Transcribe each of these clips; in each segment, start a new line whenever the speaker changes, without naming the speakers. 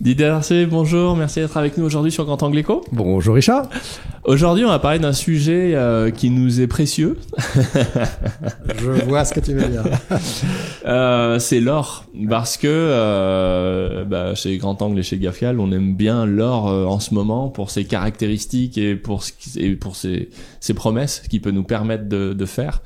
Didier Darcé, bonjour, merci d'être avec nous aujourd'hui sur Grand Angle.
Bonjour Richard.
Aujourd'hui, on va parler d'un sujet euh, qui nous est précieux.
Je vois ce que tu veux dire.
euh, c'est l'or, parce que euh, bah, chez Grand Angle et chez Gafial, on aime bien l'or en ce moment pour ses caractéristiques et pour et ses, ses promesses qu'il peut nous permettre de, de faire.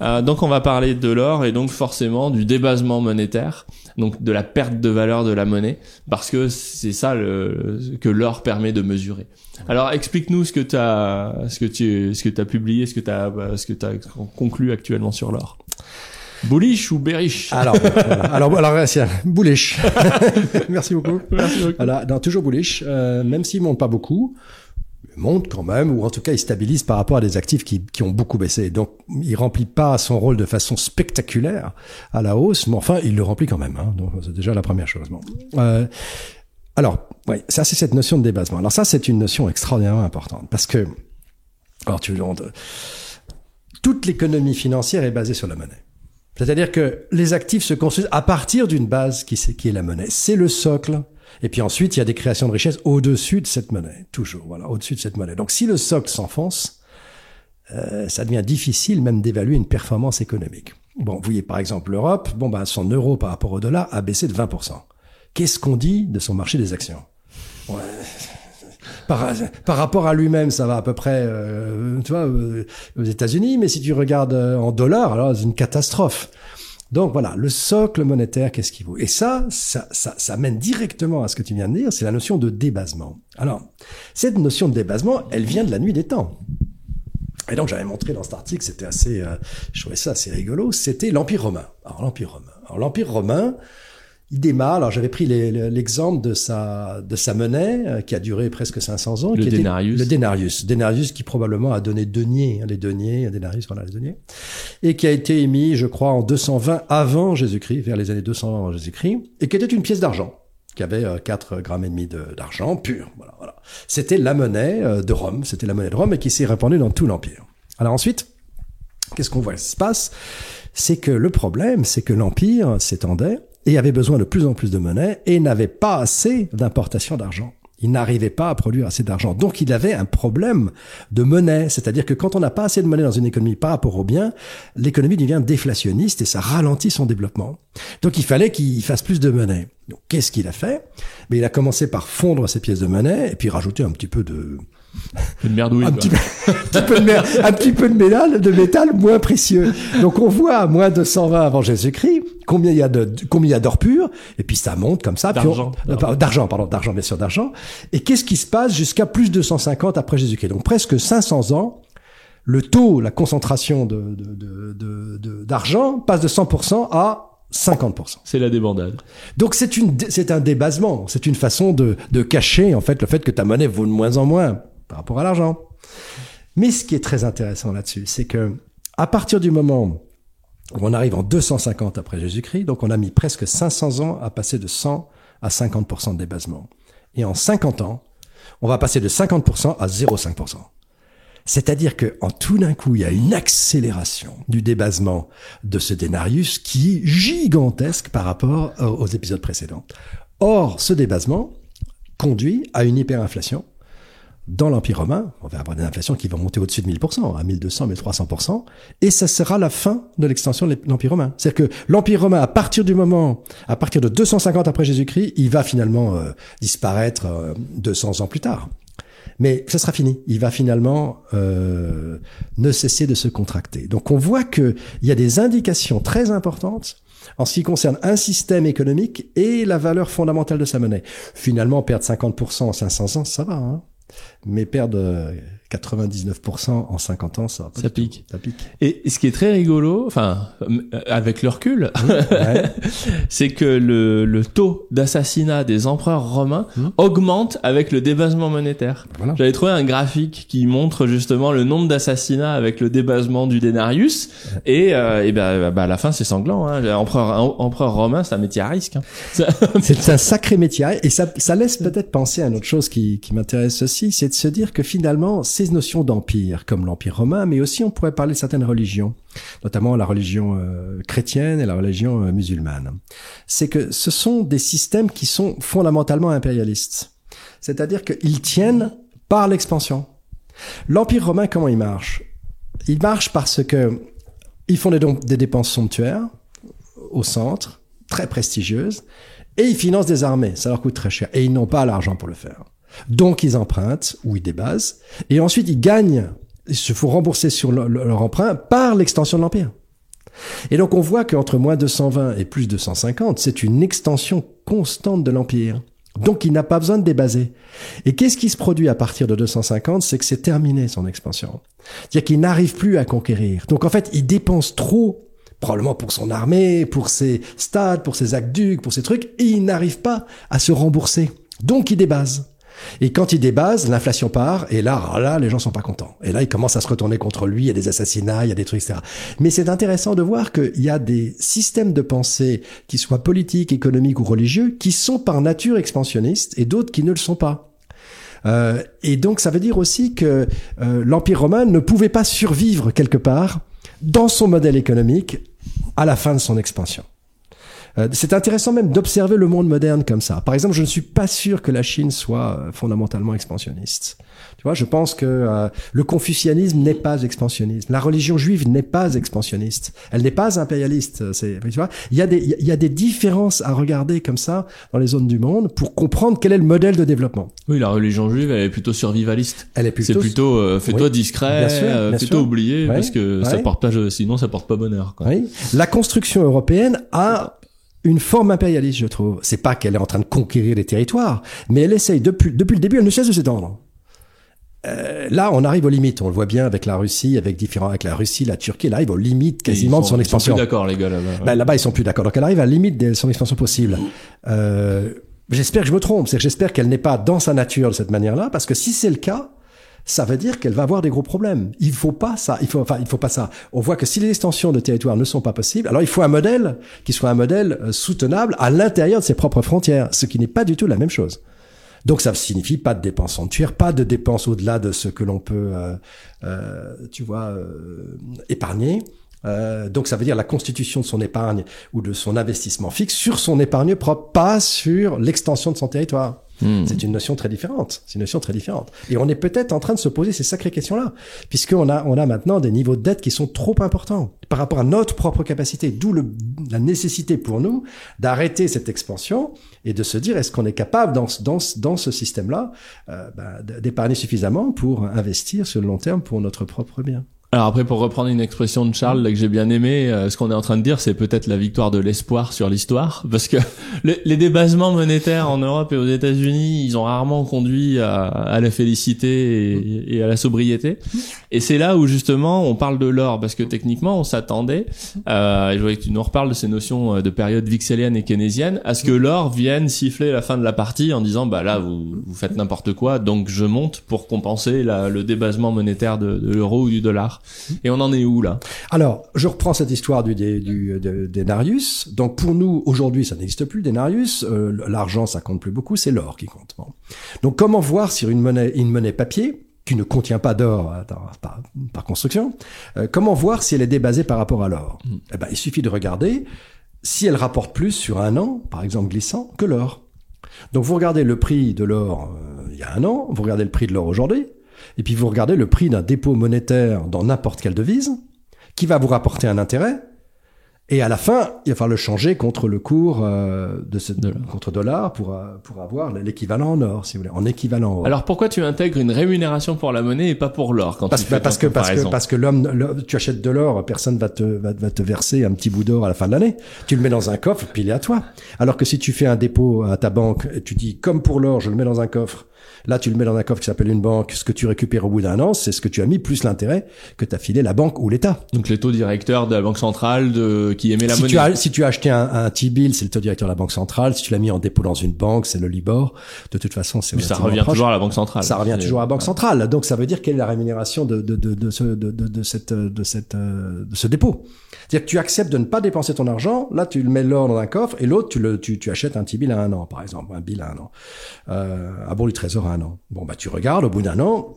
Donc, on va parler de l'or et donc forcément du débasement monétaire, donc de la perte de valeur de la monnaie, parce que c'est ça le, que l'or permet de mesurer. Alors, explique-nous ce que tu as, ce que tu, ce que as publié, ce que tu as, ce que as conclu actuellement sur l'or. Bullish ou bearish?
Alors, voilà. alors, alors, c'est bullish. Merci beaucoup.
Merci beaucoup.
Voilà, non, toujours bullish, euh, même s'il monte pas beaucoup, il monte quand même, ou en tout cas il stabilise par rapport à des actifs qui, qui ont beaucoup baissé. Donc il remplit pas son rôle de façon spectaculaire à la hausse, mais enfin il le remplit quand même. Hein, donc c'est déjà la première chose. Bon. Euh, alors, oui, ça c'est cette notion de débasement. Alors ça c'est une notion extraordinairement importante parce que, alors tu on- toute l'économie financière est basée sur la monnaie. C'est-à-dire que les actifs se construisent à partir d'une base qui, est la monnaie. C'est le socle. Et puis ensuite, il y a des créations de richesse au-dessus de cette monnaie. Toujours, voilà, au-dessus de cette monnaie. Donc si le socle s'enfonce, euh, ça devient difficile même d'évaluer une performance économique. Bon, vous voyez par exemple l'Europe, bon ben son euro par rapport au dollar a baissé de 20%. Qu'est-ce qu'on dit de son marché des actions? Par, par rapport à lui-même, ça va à peu près, euh, tu vois, euh, aux États-Unis, mais si tu regardes euh, en dollars, alors c'est une catastrophe. Donc voilà, le socle monétaire, qu'est-ce qu'il vaut? Et ça, ça, ça, mène directement à ce que tu viens de dire, c'est la notion de débasement. Alors, cette notion de débasement, elle vient de la nuit des temps. Et donc j'avais montré dans cet article, c'était assez, je trouvais ça assez rigolo, c'était l'Empire romain. Alors l'Empire romain. Alors l'Empire romain, il démarre. Alors j'avais pris l'exemple de sa de sa monnaie euh, qui a duré presque 500 ans.
Le
qui était
denarius.
le denarius. Denarius qui probablement a donné deniers, hein, les deniers, denarius, voilà les deniers, et qui a été émis, je crois, en 220 avant Jésus-Christ, vers les années 200 avant Jésus-Christ, et qui était une pièce d'argent qui avait euh, 4 grammes et demi de- d'argent pur. Voilà, voilà. C'était la monnaie euh, de Rome. C'était la monnaie de Rome et qui s'est répandue dans tout l'empire. Alors ensuite, qu'est-ce qu'on voit? Qui se passe C'est que le problème, c'est que l'empire s'étendait et avait besoin de plus en plus de monnaie et n'avait pas assez d'importation d'argent. Il n'arrivait pas à produire assez d'argent. Donc il avait un problème de monnaie. C'est-à-dire que quand on n'a pas assez de monnaie dans une économie par rapport aux biens, l'économie devient déflationniste et ça ralentit son développement. Donc il fallait qu'il fasse plus de monnaie. Donc qu'est-ce qu'il a fait? Mais il a commencé par fondre ses pièces de monnaie et puis rajouter un petit peu de,
Une merdouille.
un petit, peu, un petit peu de mer- un petit peu de métal, de métal moins précieux. Donc on voit à moins de 120 avant Jésus-Christ combien il y a de combien il y a d'or pur et puis ça monte comme ça.
D'argent.
euh, d'argent, pardon, d'argent bien sûr d'argent. Et qu'est-ce qui se passe jusqu'à plus de 150 après Jésus-Christ? Donc presque 500 ans. Le taux, la concentration de de- de- de- de- d'argent passe de 100% à 50%.
C'est la débandade.
Donc c'est une c'est un débasement, c'est une façon de de cacher en fait le fait que ta monnaie vaut de moins en moins par rapport à l'argent. Mais ce qui est très intéressant là-dessus, c'est que à partir du moment où on arrive en 250 après Jésus-Christ, donc on a mis presque 500 ans à passer de 100 à 50% de débasement. Et en 50 ans, on va passer de 50% à 0,5%. C'est-à-dire que en tout d'un coup, il y a une accélération du débasement de ce denarius qui est gigantesque par rapport aux aux épisodes précédents. Or, ce débasement conduit à une hyperinflation dans l'Empire romain. On va avoir des inflations qui vont monter au-dessus de 1000%, à 1200, 1300%, et ça sera la fin de l'extension de l'Empire romain. C'est-à-dire que l'Empire romain, à partir du moment, à partir de 250 après Jésus-Christ, il va finalement euh, disparaître euh, 200 ans plus tard. Mais ça sera fini. Il va finalement euh, ne cesser de se contracter. Donc on voit qu'il y a des indications très importantes en ce qui concerne un système économique et la valeur fondamentale de sa monnaie. Finalement, perdre 50% en 500 ans, ça va. Hein Mais perdre euh, 99% en 50 ans, ça
pique.
Ça pique.
Et ce qui est très rigolo, enfin, euh, avec le recul,
Ouais.
c'est que le, le taux d'assassinat des empereurs romains
Hmm.
augmente avec le débasement monétaire.
Voilà.
J'avais trouvé un graphique qui montre justement le nombre d'assassinats avec le débasement du denarius et, euh, et ben, à la fin c'est sanglant. Hein. Empereur, empereur romain, c'est un métier à risque. Hein.
C'est un sacré métier et ça, ça laisse peut-être penser à une autre chose qui, qui m'intéresse aussi, c'est de se dire que finalement, ces ces notions d'empire, comme l'empire romain, mais aussi on pourrait parler de certaines religions, notamment la religion euh, chrétienne et la religion euh, musulmane. C'est que ce sont des systèmes qui sont fondamentalement impérialistes. C'est-à-dire qu'ils tiennent par l'expansion. L'empire romain, comment il marche? Il marche parce que ils font des, des dépenses somptuaires au centre, très prestigieuses, et ils financent des armées. Ça leur coûte très cher, et ils n'ont pas l'argent pour le faire. Donc ils empruntent ou ils débasent, et ensuite ils gagnent, il se faut rembourser sur leur emprunt par l'extension de l'empire. Et donc on voit qu'entre moins 220 et plus 250, c'est une extension constante de l'empire. Donc il n'a pas besoin de débaser. Et qu'est-ce qui se produit à partir de 250 C'est que c'est terminé son expansion. C'est-à-dire qu'il n'arrive plus à conquérir. Donc en fait, il dépense trop, probablement pour son armée, pour ses stades, pour ses aqueducs, pour ses trucs, et il n'arrive pas à se rembourser. Donc il débase. Et quand il débase, l'inflation part, et là, là, les gens sont pas contents. Et là, ils commencent à se retourner contre lui, il y a des assassinats, il y a des trucs, etc. Mais c'est intéressant de voir qu'il y a des systèmes de pensée, qui soient politiques, économiques ou religieux, qui sont par nature expansionnistes, et d'autres qui ne le sont pas. Euh, et donc, ça veut dire aussi que euh, l'Empire romain ne pouvait pas survivre quelque part dans son modèle économique à la fin de son expansion. Euh, c'est intéressant même d'observer le monde moderne comme ça. Par exemple, je ne suis pas sûr que la Chine soit euh, fondamentalement expansionniste. Tu vois, je pense que euh, le confucianisme n'est pas expansionniste. La religion juive n'est pas expansionniste. Elle n'est pas impérialiste. C'est, tu vois, il y a des, il y a des différences à regarder comme ça dans les zones du monde pour comprendre quel est le modèle de développement.
Oui, la religion juive, elle est plutôt survivaliste.
Elle est plutôt.
C'est plutôt, fais-toi discret, fais-toi oublier, parce que ça porte pas, sinon ça porte pas bonheur. Quoi.
Oui. La construction européenne a une forme impérialiste, je trouve. C'est pas qu'elle est en train de conquérir les territoires, mais elle essaye depuis, depuis le début, elle ne cesse de s'étendre. Euh, là, on arrive aux limites. On le voit bien avec la Russie, avec différents, avec la Russie, la Turquie. Là, arrive aux limites quasiment de son expansion.
Ils sont plus d'accord, les gars là-bas.
Ben, là-bas, ils sont plus d'accord. Donc, elle arrive à la limite de son expansion possible. Euh, j'espère que je me trompe. C'est que j'espère qu'elle n'est pas dans sa nature de cette manière-là, parce que si c'est le cas, ça veut dire qu'elle va avoir des gros problèmes. Il faut pas ça. Il faut, enfin, il faut pas ça. On voit que si les extensions de territoire ne sont pas possibles, alors il faut un modèle qui soit un modèle euh, soutenable à l'intérieur de ses propres frontières, ce qui n'est pas du tout la même chose. Donc ça signifie pas de dépenses sanctuaires, pas de dépenses au-delà de ce que l'on peut, euh, euh, tu vois, euh, épargner. Euh, donc ça veut dire la constitution de son épargne ou de son investissement fixe sur son épargne propre, pas sur l'extension de son territoire. Hmm. C'est une notion très différente. C'est une notion très différente. Et on est peut-être en train de se poser ces sacrées questions-là, puisqu'on a, on a maintenant des niveaux de dette qui sont trop importants par rapport à notre propre capacité. D'où la nécessité pour nous d'arrêter cette expansion et de se dire est-ce qu'on est capable dans, dans, dans ce système-là euh, bah, d'épargner suffisamment pour investir sur le long terme pour notre propre bien?
Alors après, pour reprendre une expression de Charles là, que j'ai bien aimé, euh, ce qu'on est en train de dire, c'est peut-être la victoire de l'espoir sur l'histoire, parce que les, les, débasements monétaires en Europe et aux États-Unis, ils ont rarement conduit à, à la félicité et, et, à la sobriété. Et c'est là où justement on parle de l'or, parce que techniquement on s'attendait, euh, et je voudrais que tu nous reparles de ces notions euh, de période vixélienne et keynésienne, à ce que l'or vienne siffler la fin de la partie en disant bah là vous, vous faites n'importe quoi, donc je monte pour compenser la, le débasement monétaire de, de l'euro ou du dollar. Et on en est où là?
Alors, je reprends cette histoire du, du, denarius. Donc pour nous, aujourd'hui, ça n'existe plus, denarius. Euh, L'argent, ça compte plus beaucoup, c'est l'or qui compte. Donc comment voir sur une monnaie, une monnaie papier qui ne contient pas d'or euh, par, par, construction, euh, comment voir si elle est débasée par rapport à l'or? Mm. eh ben, Il suffit de regarder si elle rapporte plus sur un an, par exemple glissant, que l'or. Donc vous regardez le prix de l'or euh, il y a un an, vous regardez le prix de l'or aujourd'hui, et puis vous regardez le prix d'un dépôt monétaire dans n'importe quelle devise, qui va vous rapporter un intérêt, et à la fin, il va falloir le changer contre le cours euh, de ce dollar. contre dollar pour euh, pour avoir l'équivalent en or, si vous voulez, en équivalent or.
Alors pourquoi tu intègres une rémunération pour la monnaie et pas pour l'or quand
parce,
tu fais
parce que parce que parce que l'homme, tu achètes de l'or, personne va te va, va, te verser un petit bout d'or à la fin de l'année. Tu le mets dans un coffre, puis il est à toi. Alors que si tu fais un dépôt à ta banque, tu dis comme pour l'or, je le mets dans un coffre Là, tu le mets dans un coffre qui s'appelle une banque. Ce que tu récupères au bout d'un an, c'est ce que tu as mis plus l'intérêt que t'as filé la banque ou l'État.
Donc les taux directeurs de la banque centrale de qui émet la
si
monnaie.
Tu as, si tu as acheté un, un T-bill, c'est le taux directeur de la banque centrale. Si tu l'as mis en dépôt dans une banque, c'est le Libor. De toute façon, c'est.
Ça revient toujours à la banque centrale.
Ça revient toujours à la banque centrale. Donc ça veut dire quelle est la rémunération de de de, de ce de, de, de cette de cette de ce dépôt. C'est-à-dire que tu acceptes de ne pas dépenser ton argent. Là, tu le mets l'or dans un coffre et l'autre, tu le tu, tu achètes un T-bill à un an, par exemple, un bill à un an. Euh, à bon du trésor un Bon, bah tu regardes au bout d'un an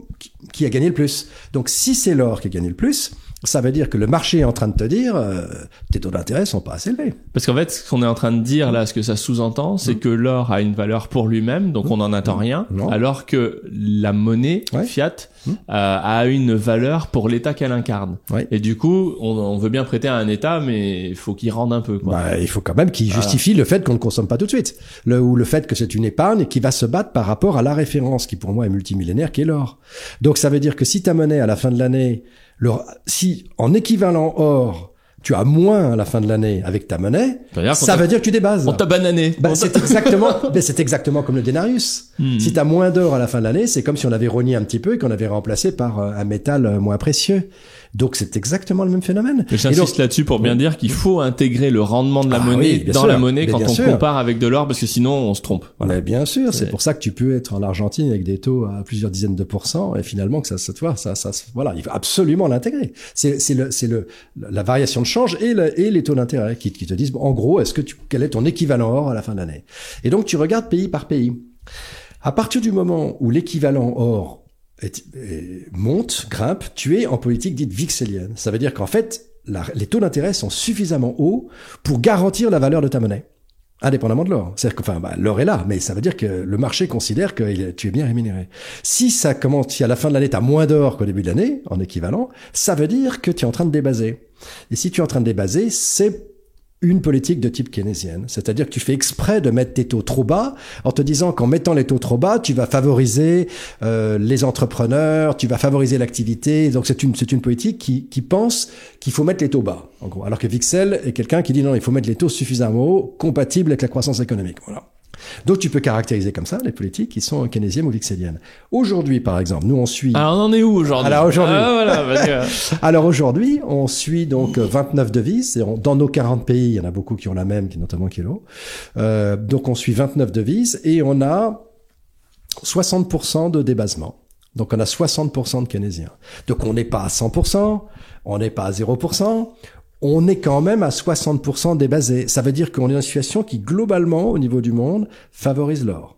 qui a gagné le plus? Donc si c'est l'or qui a gagné le plus, ça veut dire que le marché est en train de te dire euh, tes taux d'intérêt sont pas assez élevés.
Parce qu'en fait, ce qu'on est en train de dire là, ce que ça sous-entend, c'est mm. que l'or a une valeur pour lui-même, donc on n'en attend mm. rien, alors que la monnaie fiat mm. euh, a une valeur pour l'État qu'elle incarne. Et du coup, on, veut bien prêter à un État, mais il faut qu'il rende un peu. Quoi.
Bah, il faut quand même qu'il justifie le fait qu'on ne consomme pas tout de suite, le, ou le fait que c'est une épargne qui va se battre par rapport à la référence, qui pour moi est multimillénaire, qui est l'or. Donc ça veut dire que si ta monnaie à la fin de l'année si en équivalent or, tu as moins à la fin de l'année avec ta monnaie, ça veut dire que tu débases.
On t'a banané.
Bah, c'est exactement, c'est exactement comme le denarius. Hmm. Si tu as moins d'or à la fin de l'année, c'est comme si on avait rogné un petit peu et qu'on avait remplacé par euh, un métal euh, moins précieux. Donc c'est exactement le même phénomène.
J'insiste là-dessus pour bien dire qu'il faut intégrer le rendement de la ah monnaie dans la monnaie quand on compare avec de l'or parce que sinon on se trompe.
Mais bien sûr, c'est pour ça que tu peux être en Argentine avec des taux à plusieurs dizaines de pourcents et finalement que ça, ça, ça, ça, voilà, il faut absolument l'intégrer. C'est c'est le c'est le la variation de change et, le, et les taux d'intérêt qui, qui te disent en gros est-ce que tu quel est ton équivalent or à la fin de l'année? Et donc tu regardes pays par pays. À partir du moment où l'équivalent or monte, grimpe, tu es en politique dite vixelienne. Ça veut dire qu'en fait, les taux d'intérêt sont suffisamment hauts pour garantir la valeur de ta monnaie, indépendamment de l'or. C'est-à-dire que, enfin, bah, l'or est là, mais ça veut dire que le marché considère que tu es bien rémunéré. Si ça commence, si à la fin de l'année, tu as moins d'or qu'au début de l'année, en équivalent, ça veut dire que tu es en train de débaser. Et si tu es en train de débaser, c'est une politique de type keynésienne. C'est-à-dire que tu fais exprès de mettre tes taux trop bas en te disant qu'en mettant les taux trop bas, tu vas favoriser euh, les entrepreneurs, tu vas favoriser l'activité. Donc c'est une, c'est une politique qui, qui pense qu'il faut mettre les taux bas, en gros. Alors que Vixel est quelqu'un qui dit non, il faut mettre les taux suffisamment hauts, compatibles avec la croissance économique. Voilà. Donc tu peux caractériser comme ça les politiques qui sont keynésiennes ou vixeliennes. Aujourd'hui, par exemple, nous on suit.
Alors on en est où aujourd'hui
Alors aujourd'hui. Ah, voilà, Alors aujourd'hui, on suit donc 29 devises. Dans nos 40 pays, il y en a beaucoup qui ont la même, notamment Kilo. Euh, donc on suit 29 devises et on a 60% de débasement. Donc on a 60% de keynésiens. Donc on n'est pas à 100%, on n'est pas à 0%, on est quand même à 60% débasé. Ça veut dire qu'on est dans une situation qui, globalement, au niveau du monde, favorise l'or.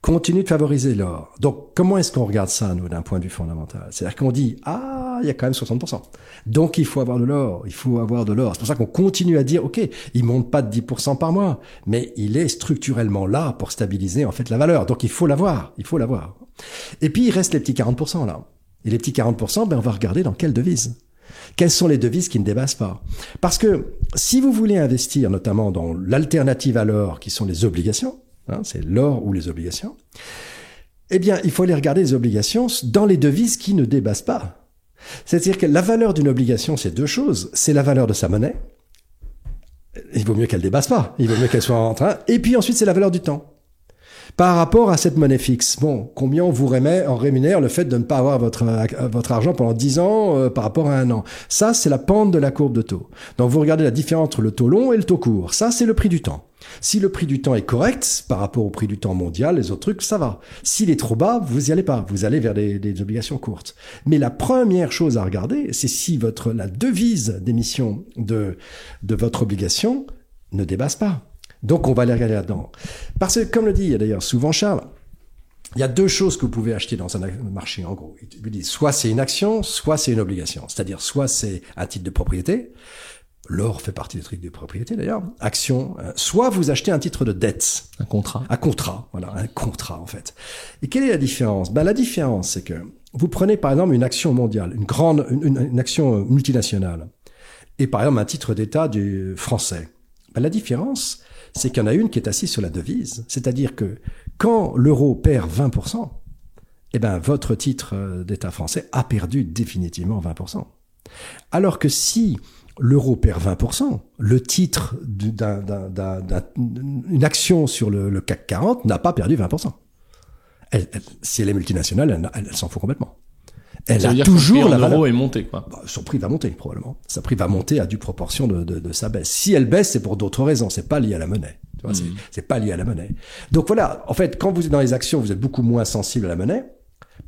Continue de favoriser l'or. Donc, comment est-ce qu'on regarde ça, nous, d'un point de vue fondamental? C'est-à-dire qu'on dit, ah, il y a quand même 60%. Donc, il faut avoir de l'or. Il faut avoir de l'or. C'est pour ça qu'on continue à dire, OK, il monte pas de 10% par mois, mais il est structurellement là pour stabiliser, en fait, la valeur. Donc, il faut l'avoir. Il faut l'avoir. Et puis, il reste les petits 40% là. Et les petits 40%, ben, on va regarder dans quelle devise. Quelles sont les devises qui ne dépassent pas? Parce que si vous voulez investir notamment dans l'alternative à l'or, qui sont les obligations, hein, c'est l'or ou les obligations, eh bien, il faut aller regarder les obligations dans les devises qui ne dépassent pas. C'est-à-dire que la valeur d'une obligation, c'est deux choses. C'est la valeur de sa monnaie. Il vaut mieux qu'elle dépasse pas. Il vaut mieux qu'elle soit en train. Et puis ensuite, c'est la valeur du temps par rapport à cette monnaie fixe. Bon, combien on vous remet en rémunère le fait de ne pas avoir votre, votre argent pendant 10 ans euh, par rapport à un an? Ça, c'est la pente de la courbe de taux. Donc vous regardez la différence entre le taux long et le taux court. Ça, c'est le prix du temps. Si le prix du temps est correct par rapport au prix du temps mondial, les autres trucs, ça va. S'il est trop bas, vous y allez pas. Vous allez vers des, des obligations courtes. Mais la première chose à regarder, c'est si votre la devise d'émission de de votre obligation ne dépasse pas. Donc on va aller regarder là-dedans. Parce que, comme le dit d'ailleurs souvent Charles, il y a deux choses que vous pouvez acheter dans un marché, en gros. Il dit, soit c'est une action, soit c'est une obligation. C'est-à-dire, soit c'est un titre de propriété. L'or fait partie des trucs de propriété d'ailleurs. Action. Euh, soit vous achetez un titre de dette.
Un contrat.
Un contrat. Voilà, un contrat en fait. Et quelle est la différence? Ben la différence, c'est que vous prenez par exemple une action mondiale, une grande, une, une action multinationale, et par exemple un titre d'État du français. Ben, la différence, c'est qu'il y en a une qui est assise sur la devise. C'est-à-dire que quand l'euro perd 20%, eh ben, votre titre euh, d'État français a perdu définitivement 20%. Alors que si l'euro perd 20%, le titre d'une action sur le, CAC 40 n'a pas perdu 20%. si elle est multinationale, elle s'en fout complètement
elle a toujours la valeur. est monté quoi.
Bah, son prix va monter probablement. Sa prix va monter à due proportion de, de, de sa baisse. Si elle baisse, c'est pour d'autres raisons. C'est pas lié à la monnaie. Tu mm. C'est pas lié à la monnaie. Donc voilà. En fait, quand vous êtes dans les actions, vous êtes beaucoup moins sensible à la monnaie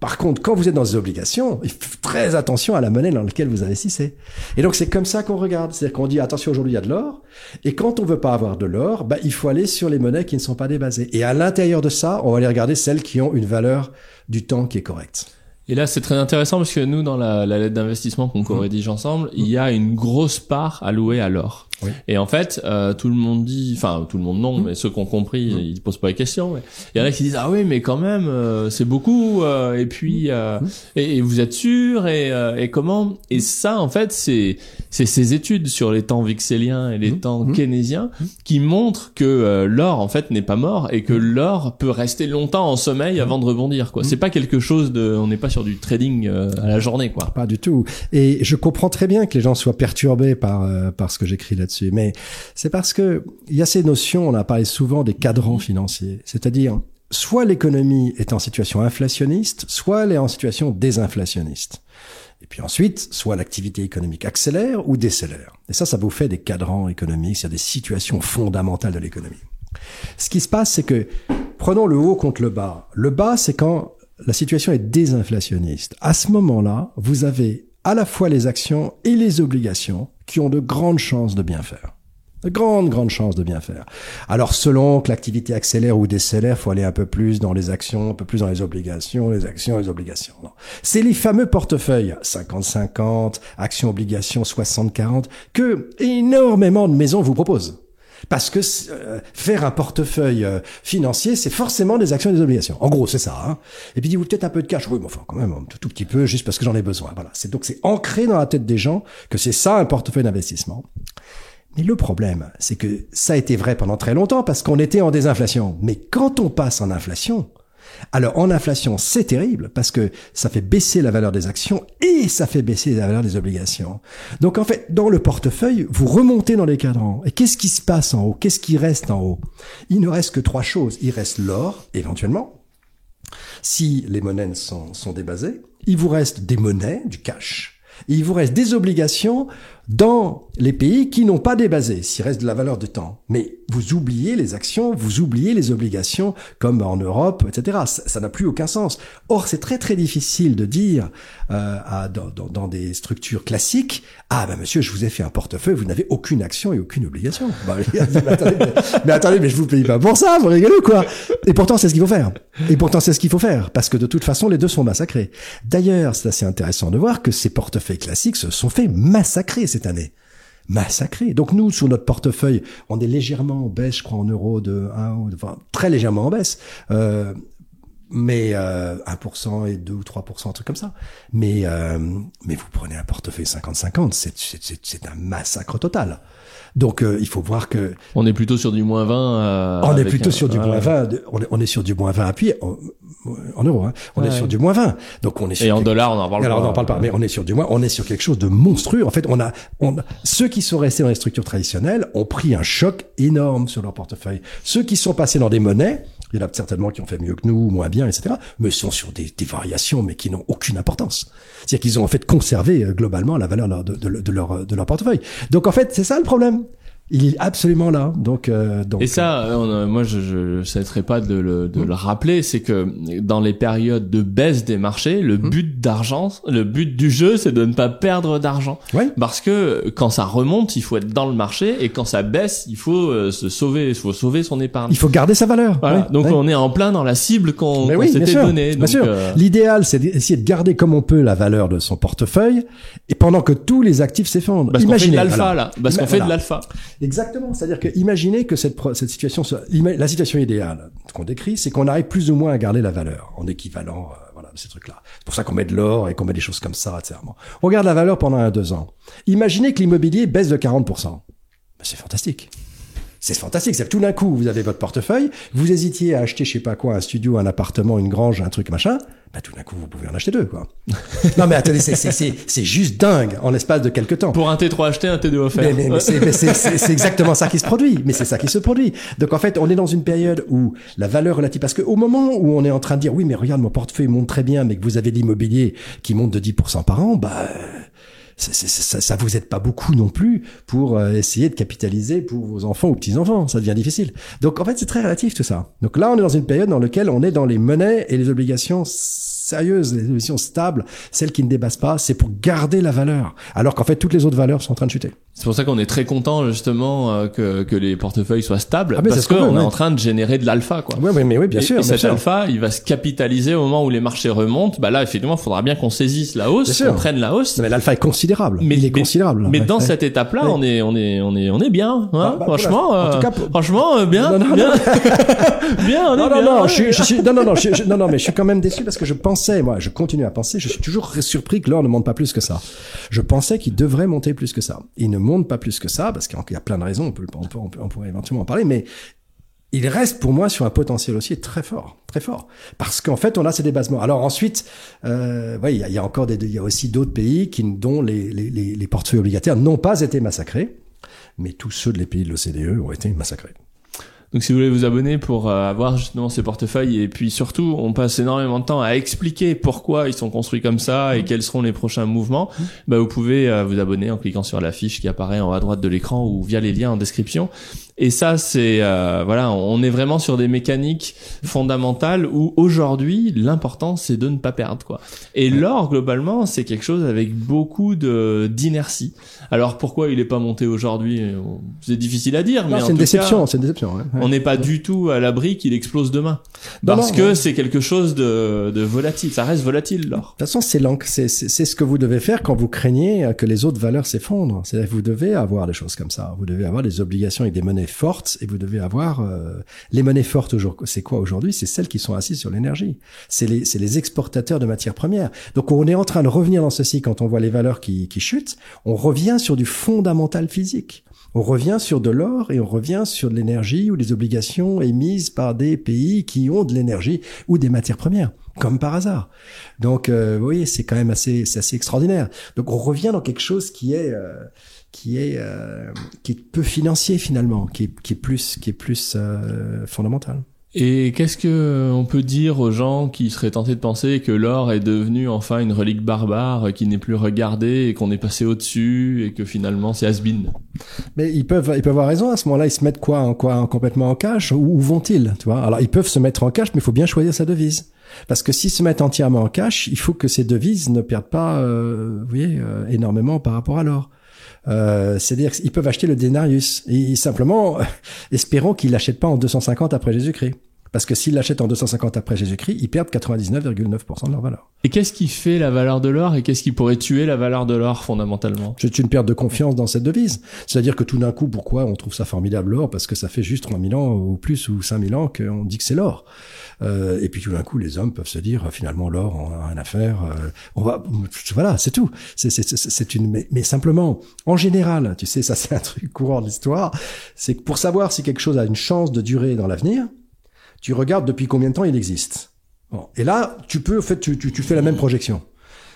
Par contre, quand vous êtes dans des obligations, il faut très attention à la monnaie dans laquelle vous investissez. Et donc c'est comme ça qu'on regarde, c'est-à-dire qu'on dit attention aujourd'hui il y a de l'or, et quand on veut pas avoir de l'or, bah, il faut aller sur les monnaies qui ne sont pas débasées. Et à l'intérieur de ça, on va aller regarder celles qui ont une valeur du temps qui est correcte.
Et là, c'est très intéressant parce que nous, dans la, lettre d'investissement qu'on co-rédige ensemble, il y a une grosse part allouée à l'or.
Oui.
Et en fait, euh, tout le monde dit, enfin tout le monde non, mais ceux qui ont compris, ils posent pas les questions. mais Il y en a qui disent ah oui, mais quand même, euh, c'est beaucoup. euh, et puis, euh, et, et vous êtes sûr et, euh, et comment? Et ça, en fait, c'est c'est ces études sur les temps vixéliens et les temps keynésiens qui montrent que euh, l'or en fait n'est pas mort et que l'or peut rester longtemps en sommeil avant de rebondir. Quoi. C'est pas quelque chose de, on n'est pas sur du trading à la journée, quoi.
Pas du tout. Et je comprends très bien que les gens soient perturbés par euh, par ce que j'écris mais c'est parce que il y a ces notions. On a parlé souvent des cadrans financiers, c'est-à-dire soit l'économie est en situation inflationniste, soit elle est en situation désinflationniste. Et puis ensuite, soit l'activité économique accélère ou décélère. Et ça, ça vous fait des cadrans économiques, c'est-à-dire des situations fondamentales de l'économie. Ce qui se passe, c'est que prenons le haut contre le bas. Le bas, c'est quand la situation est désinflationniste. À ce moment-là, vous avez à la fois les actions et les obligations qui ont de grandes chances de bien faire. De grandes, grandes chances de bien faire. Alors, selon que l'activité accélère ou décélère, faut aller un peu plus dans les actions, un peu plus dans les obligations, les actions, les obligations. C'est les fameux portefeuilles 50-50, actions-obligations 60-40 que énormément de maisons vous proposent. Parce que euh, faire un portefeuille euh, financier, c'est forcément des actions et des obligations. En gros, c'est ça. Hein. Et puis, dit-vous peut-être un peu de cash. Oui, mais enfin, quand même, un tout, tout petit peu, juste parce que j'en ai besoin. Voilà. C'est donc c'est ancré dans la tête des gens que c'est ça un portefeuille d'investissement. Mais le problème, c'est que ça a été vrai pendant très longtemps parce qu'on était en désinflation. Mais quand on passe en inflation, alors en inflation, c'est terrible parce que ça fait baisser la valeur des actions et ça fait baisser la valeur des obligations. Donc en fait, dans le portefeuille, vous remontez dans les cadrans. Et qu'est-ce qui se passe en haut? Qu'est-ce qui reste en haut? Il ne reste que trois choses. Il reste l'or, éventuellement, si les monnaies sont, sont débasées. Il vous reste des monnaies, du cash. Et il vous reste des obligations dans les pays qui n'ont pas débasé, s'il reste de la valeur de temps. Mais vous oubliez les actions, vous oubliez les obligations, comme en Europe, etc. Ça n'a plus aucun sens. Or, c'est très très difficile de dire euh, à, dans, dans, dans, des structures classiques, ah ben monsieur, je vous ai fait un portefeuille, vous n'avez aucune action et aucune obligation. Bah, mais, attendez, mais, mais, attendez, mais je vous paye pas pour ça, vous rigolez quoi? Et pourtant, c'est ce qu'il faut faire. Et pourtant, c'est ce qu'il faut faire, parce que de toute façon, les deux sont massacrés. D'ailleurs, c'est assez intéressant de voir que ces portefeuilles classiques se sont fait massacrer cette année. Massacré. Donc nous, sur notre portefeuille, on est légèrement en baisse, je crois, en euros de 1 ou enfin, très légèrement en baisse. Euh, mais euh, 1% et 2 ou 3%, un truc comme ça. Mais euh, mais vous prenez un portefeuille 50-50, c'est c'est un massacre total. Donc euh, il faut voir que
on est plutôt sur du moins 20. Euh,
on est plutôt un, sur du moins 20. On est, on est sur du moins 20 appuyé en, en euros. Hein. On ouais. est sur du moins 20. Donc on est sur
et en dollars on en parle
alors,
pas.
on en parle pas. Mais on est sur du moins. On est sur quelque chose de monstrueux. En fait, on a, on ceux qui sont restés dans les structures traditionnelles ont pris un choc énorme sur leur portefeuille. Ceux qui sont passés dans des monnaies, il y en a certainement qui ont fait mieux que nous, moins bien, etc. Mais sont sur des, variations, mais qui n'ont aucune importance. C'est-à-dire qu'ils ont en fait conservé euh, globalement la valeur de, de, de, leur, de leur portefeuille. Donc en fait, c'est ça le problème. Il est absolument là. Donc, euh, donc
et ça, on, moi, je ne cesserai pas de, le, de mmh. le rappeler, c'est que dans les périodes de baisse des marchés, le mmh. but d'argent, le but du jeu, c'est de ne pas perdre d'argent.
Ouais.
Parce que quand ça remonte, il faut être dans le marché, et quand ça baisse, il faut euh, se sauver, il faut sauver son épargne.
Il faut garder sa valeur.
Voilà.
Ouais,
donc
ouais.
on est en plein dans la cible qu'on qu
oui,
s'était donnée.
Bien
donc,
sûr.
Euh...
L'idéal, c'est d'essayer de garder comme on peut la valeur de son portefeuille, et pendant que tous les actifs s'effondrent.
Parce qu'on fait de l'alpha là. Parce qu'on fait de l'alpha.
Exactement. C'est-à-dire que imaginez que cette, cette situation, la situation idéale qu'on décrit, c'est qu'on arrive plus ou moins à garder la valeur en équivalent, euh, voilà, ces trucs-là. C'est pour ça qu'on met de l'or et qu'on met des choses comme ça, etc. On regarde la valeur pendant un deux ans. Imaginez que l'immobilier baisse de 40%. Ben, c'est fantastique. C'est fantastique. C'est tout d'un coup, vous avez votre portefeuille, vous hésitiez à acheter, je sais pas quoi, un studio, un appartement, une grange, un truc machin. Bah, tout d'un coup, vous pouvez en acheter deux, quoi. non, mais attendez, c'est juste dingue en l'espace de quelques temps.
Pour un T3 acheté, un T2 offert.
Mais, mais, mais c'est exactement ça qui se produit. Mais c'est ça qui se produit. Donc, en fait, on est dans une période où la valeur relative, parce qu'au moment où on est en train de dire, oui, mais regarde, mon portefeuille monte très bien, mais que vous avez l'immobilier qui monte de 10% par an, bah, ça, ça, ça vous aide pas beaucoup non plus pour euh, essayer de capitaliser pour vos enfants ou petits-enfants. Ça devient difficile. Donc en fait, c'est très relatif tout ça. Donc là, on est dans une période dans laquelle on est dans les monnaies et les obligations sérieuses, les émissions stables, celles qui ne dépassent pas, c'est pour garder la valeur. Alors qu'en fait, toutes les autres valeurs sont en train de chuter.
C'est pour ça qu'on est très content justement euh, que, que les portefeuilles soient stables
Ah,
parce
qu'on
est
ouais.
en train de générer de l'alpha quoi.
Oui, oui, mais oui, bien
et,
sûr.
et
bien
cet
sûr.
alpha, il va se capitaliser au moment où les marchés remontent. Bah là, effectivement, il faudra bien qu'on saisisse la hausse, qu'on prenne la hausse.
Non, mais l'alpha est considérable.
Mais-
il est
mais-
considérable.
Mais
Ouais.
dans
Ouais.
cette étape-là,
Ouais.
on est, on est, on est, on est bien. Hein
Bah, bah,
franchement,
voilà. En tout
euh,
cas, pour-
franchement, euh, bien,
Non, non,
bien, bien. On est
Non, non,
bien.
non, je suis, je suis, non, non, non, je- je- non, non, mais je suis quand même déçu parce que je pensais, moi, je continue à penser, je suis toujours surpris que l'or ne monte pas plus que ça. Je pensais qu'il devrait monter plus que ça. Il ne monte pas plus que ça parce qu'il y a plein de raisons, on, peut, on, peut, on, pourrait éventuellement en parler, mais il reste pour moi sur un potentiel aussi très fort, très fort, parce qu'en fait on a ces débasements. Alors ensuite, euh, il y a, y a encore des, il y a aussi d'autres pays qui dont les, les, les, les portefeuilles obligataires n'ont pas été massacrés, mais tous ceux de les pays de l'OCDE ont été massacrés.
Donc si vous voulez vous abonner pour euh, avoir justement ces portefeuilles et puis surtout on passe énormément de temps à expliquer pourquoi ils sont construits comme ça et quels seront les prochains mouvements, bah vous pouvez euh, vous abonner en cliquant sur la fiche qui apparaît en haut à droite de l'écran ou via les liens en description. Et ça c'est euh, voilà, on est vraiment sur des mécaniques fondamentales où aujourd'hui l'important c'est de ne pas perdre quoi. Et l'or globalement c'est quelque chose avec beaucoup de d'inertie. Alors pourquoi il est pas monté aujourd'hui euh, C'est difficile à dire, mais
Non, c'est une déception, c'est une déception. ouais.
On n'est pas du tout à l'abri qu'il explose demain. Parce
non,
que c'est quelque chose de, de volatile. Ça reste volatile, l'or.
De toute façon, c'est c'est c'est- c'est ce que vous devez faire quand vous craignez que les autres valeurs s'effondrent. Que vous devez avoir des choses comme ça. Vous devez avoir des obligations avec des monnaies fortes et vous devez avoir euh, les monnaies fortes. aujourd'hui. C'est quoi aujourd'hui? C'est celles qui sont assises sur l'énergie. C'est les, les exportateurs de matières premières. Donc on est en train de revenir dans ceci quand on voit les valeurs qui, qui chutent. On revient sur du fondamental physique. On revient sur de l'or et on revient sur de l'énergie ou des obligations émises par des pays qui ont de l'énergie ou des matières premières, comme par hasard. Donc, euh, vous voyez, c'est quand même assez, c'est assez extraordinaire. Donc, on revient dans quelque chose qui est, euh, qui est, euh, qui est peu financier finalement, qui est, qui est plus, qui est plus euh, fondamental.
Et qu'est-ce que on peut dire aux gens qui seraient tentés de penser que l'or est devenu enfin une relique barbare qui n'est plus regardée et qu'on est passé au-dessus et que finalement c'est has-been?
Mais ils peuvent, ils peuvent avoir raison. À ce moment-là, ils se mettent quoi, en quoi, en complètement en cash Où, où vont-ils Tu vois? Alors, ils peuvent se mettre en cash, mais il faut bien choisir sa devise. Parce que s'ils se mettent entièrement en cash, il faut que ces devises ne perdent pas, euh, vous voyez, euh, énormément par rapport à l'or. Euh, C'est-à-dire qu'ils peuvent acheter le denarius. Et simplement, espérons qu'ils l'achètent pas en 250 après Jésus-Christ. Parce que s'ils l'achètent en 250 après Jésus-Christ, ils perdent 99,9% de leur valeur.
Et qu'est-ce qui fait la valeur de l'or et qu'est-ce qui pourrait tuer la valeur de l'or fondamentalement?
C'est une perte de confiance dans cette devise. C'est-à-dire que tout d'un coup, pourquoi on trouve ça formidable l'or? Parce que ça fait juste 3000 ans ou plus ou 5000 ans qu'on dit que c'est l'or. Euh, et puis tout d'un coup, les hommes peuvent se dire euh, finalement l'or, on a rien à faire. euh, on va, voilà, c'est tout. C'est une, mais, mais simplement, en général, tu sais, ça c'est un truc courant de l'histoire. C'est que pour savoir si quelque chose a une chance de durer dans l'avenir, tu regardes depuis combien de temps il existe. Bon. Et là, tu peux, en fait, tu, tu, tu fais la même projection.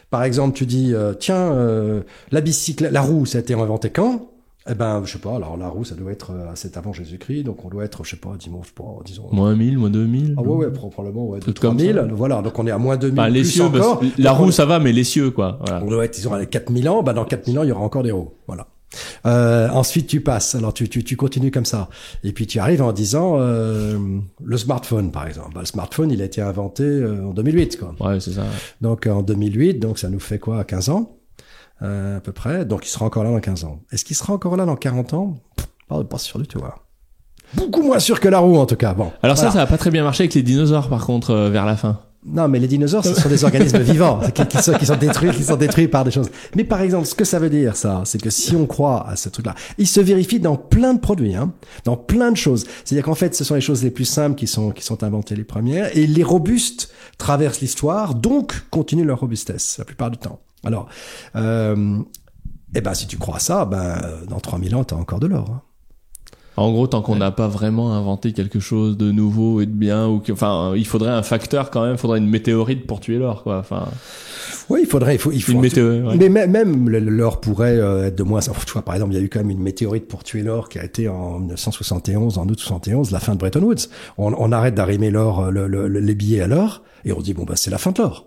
Par exemple, tu dis, euh, tiens, euh, la bicyclette, la roue, ça a été inventé quand? Eh ben, je sais pas. Alors la roue, ça doit être, euh, c'est avant Jésus-Christ, donc on doit être, je sais pas, sais pas, disons.
Moins 1000, moins 2000
Ah ouais, ouais, pro- probablement, ouais,
Tout
de
comme
3000.
ça.
Voilà, donc on est à moins 2000
Bah, les
plus
cieux,
encore.
la
on
roue ça va, mais les cieux quoi. Voilà.
on doit être, disons, à 4000 ans. Bah, dans 4000 ans, il y aura encore des roues. Voilà. Euh, ensuite, tu passes. Alors, tu, tu, tu continues comme ça. Et puis, tu arrives en disant euh, le smartphone, par exemple. Bah, le smartphone, il a été inventé euh, en 2008, quoi.
Ouais, c'est ça.
Donc, en 2008, donc ça nous fait quoi 15 ans, euh, à peu près. Donc, il sera encore là dans 15 ans. Est-ce qu'il sera encore là dans 40 ans? Pas, pas sûr du tout. hein. Beaucoup moins sûr que la roue, en tout cas. Bon.
Alors ça, ça a pas très bien marché avec les dinosaures par contre euh, vers la fin.
Non, mais les dinosaures, ce sont des organismes vivants qui, qui sont, qui sont détruits, qui sont détruits par des choses. Mais par exemple, ce que ça veut dire, ça, c'est que si on croit à ce truc-là, il se vérifie dans plein de produits, hein, dans plein de choses. C'est-à-dire qu'en fait, ce sont les choses les plus simples qui sont qui sont inventées les premières, et les robustes traversent l'histoire, donc continuent leur robustesse la plupart du temps. Alors, euh, eh ben, si tu crois à ça, ben, dans 3000 ans, t'as encore de l'or. hein.
En gros, tant qu'on n'a pas vraiment inventé quelque chose de nouveau et de bien, ou que, enfin, il faudrait un facteur quand même, il faudrait une météorite pour tuer l'or, quoi. Enfin,
Oui, il faudrait, il faut, il faut.
une météorite. ouais.
Mais même, l'or pourrait euh, être de moins. Tu vois, par exemple, il y a eu quand même une météorite pour tuer l'or qui a été en 1971, en août 71, la fin de Bretton Woods. On, on arrête d'arrimer l'or, euh, le, le- le- les billets à l'or, et on dit bon bah c'est la fin de l'or.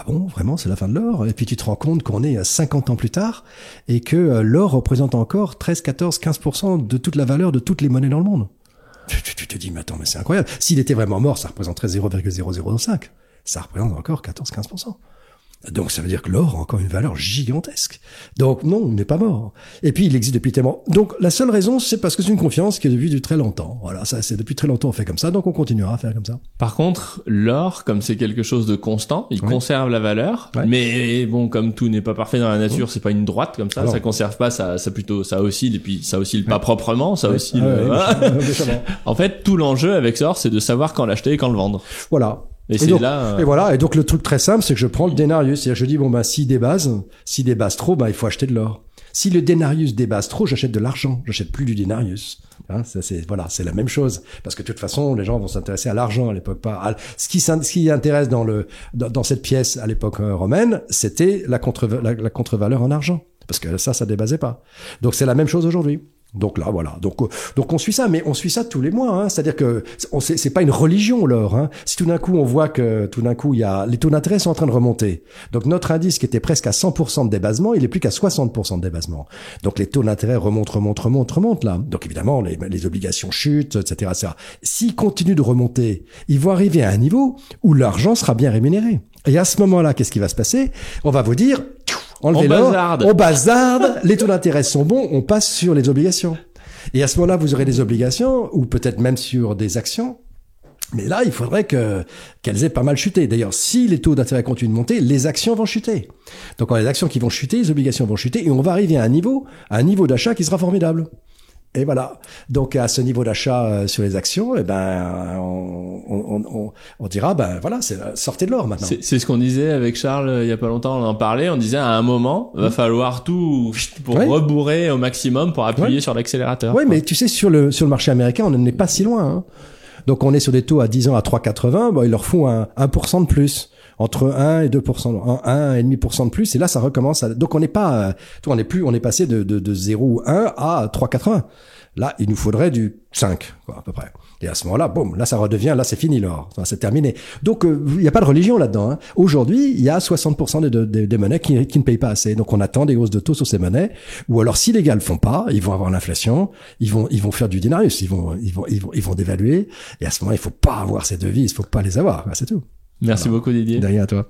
Ah bon, vraiment, c'est la fin de l'or Et puis tu te rends compte qu'on est à 50 ans plus tard et que euh, l'or représente encore 13, 14, 15% de toute la valeur de toutes les monnaies dans le monde. Tu, te dis, mais attends, mais c'est incroyable. S'il était vraiment mort, ça représenterait 0,005. ça représente encore 14-15%. Donc ça veut dire que l'or a encore une valeur gigantesque. Donc non, il n'est pas mort. Et puis il existe depuis tellement. Donc la seule raison, c'est parce que c'est une confiance qui est depuis très longtemps. Voilà, ça c'est depuis très longtemps on fait comme ça, donc on continuera à faire comme ça.
Par contre, l'or, comme c'est quelque chose de constant, il conserve la valeur. Mais bon, comme tout n'est pas parfait dans la nature, c'est pas une droite comme ça. ça conserve pas, ça, ça plutôt, ça oscille et puis ça oscille pas proprement, ça oscille. en fait, tout l'enjeu avec l'or, c'est de savoir quand l'acheter et quand le vendre.
Voilà. Et, donc, là, euh, et voilà. Et donc le truc très simple, c'est que je prends le denarius. C'est-à-dire, je dis bon bah si débase, si débase trop, bah il faut acheter de l'or. Si le denarius débase trop, j'achète de l'argent. J'achète plus du denarius. Hein, ça c'est voilà, c'est la même chose. Parce que de toute façon, les gens vont s'intéresser à l'argent à l'époque, pas à... ce qui ce qui intéresse dans le dans, cette pièce à l'époque euh, romaine, c'était la contre la, la contre-valeur en argent. Parce que ça, ça débasait pas. Donc c'est la même chose aujourd'hui. Donc là, voilà. Donc, euh, donc on suit ça, mais on suit ça tous les mois. Hein. C'est-à-dire que c'est pas une religion l'or. Hein. Si tout d'un coup on voit que tout d'un coup il y a les taux d'intérêt sont en train de remonter. Donc notre indice qui était presque à 100% de débasement, il est plus qu'à 60% de débasement. Donc les taux d'intérêt remontent, remontent, remontent, remontent là. Donc évidemment les, les obligations chutent, etc., etc. S'ils continuent de remonter, ils vont arriver à un niveau où l'argent sera bien rémunéré. Et à ce moment-là, qu'est-ce qui va se passer? On va vous dire
Enlevez on
on bazarde, les taux d'intérêt sont bons, on passe sur les obligations. Et à ce moment-là, vous aurez des obligations, ou peut-être même sur des actions. Mais là, il faudrait que qu'elles aient pas mal chuté. D'ailleurs, si les taux d'intérêt continuent de monter, les actions vont chuter. Donc, quand les actions qui vont chuter, les obligations vont chuter, et on va arriver à un niveau, à un niveau d'achat qui sera formidable. Et voilà. Donc à ce niveau d'achat euh, sur les actions, eh ben on, on, on, on dira ben voilà, c'est sortez de l'or maintenant.
C'est ce qu'on disait avec Charles euh, il y a pas longtemps, on en parlait, on disait à un moment, va mmh. falloir tout pour rebourrer au maximum pour appuyer sur l'accélérateur.
Oui, mais tu sais sur le sur le marché américain, on n'est pas si loin. Hein. Donc on est sur des taux à 10 ans à 3,80, bon, ils leur font un 1% de plus entre 1 et 2% 1 et demi de plus et là ça recommence à... donc on n'est pas on n'est plus on est passé de de, de 0 ou 1 à 3,80. Là, il nous faudrait du 5 quoi, à peu près. Et à ce moment-là, boum, là ça redevient, là c'est fini l'or, c'est terminé. Donc euh, il n'y a pas de religion là-dedans. Hein. Aujourd'hui, il y a 60% des, des, monnaies qui, qui, ne payent pas assez. Donc on attend des hausses de taux sur ces monnaies. Ou alors si les gars le font pas, ils vont avoir l'inflation, ils vont ils vont faire du dinarius, ils vont ils vont ils vont, ils vont dévaluer. Et à ce moment, il faut pas avoir ces devises, il faut pas les avoir. C'est tout.
Merci beaucoup Didier.
De rien à toi.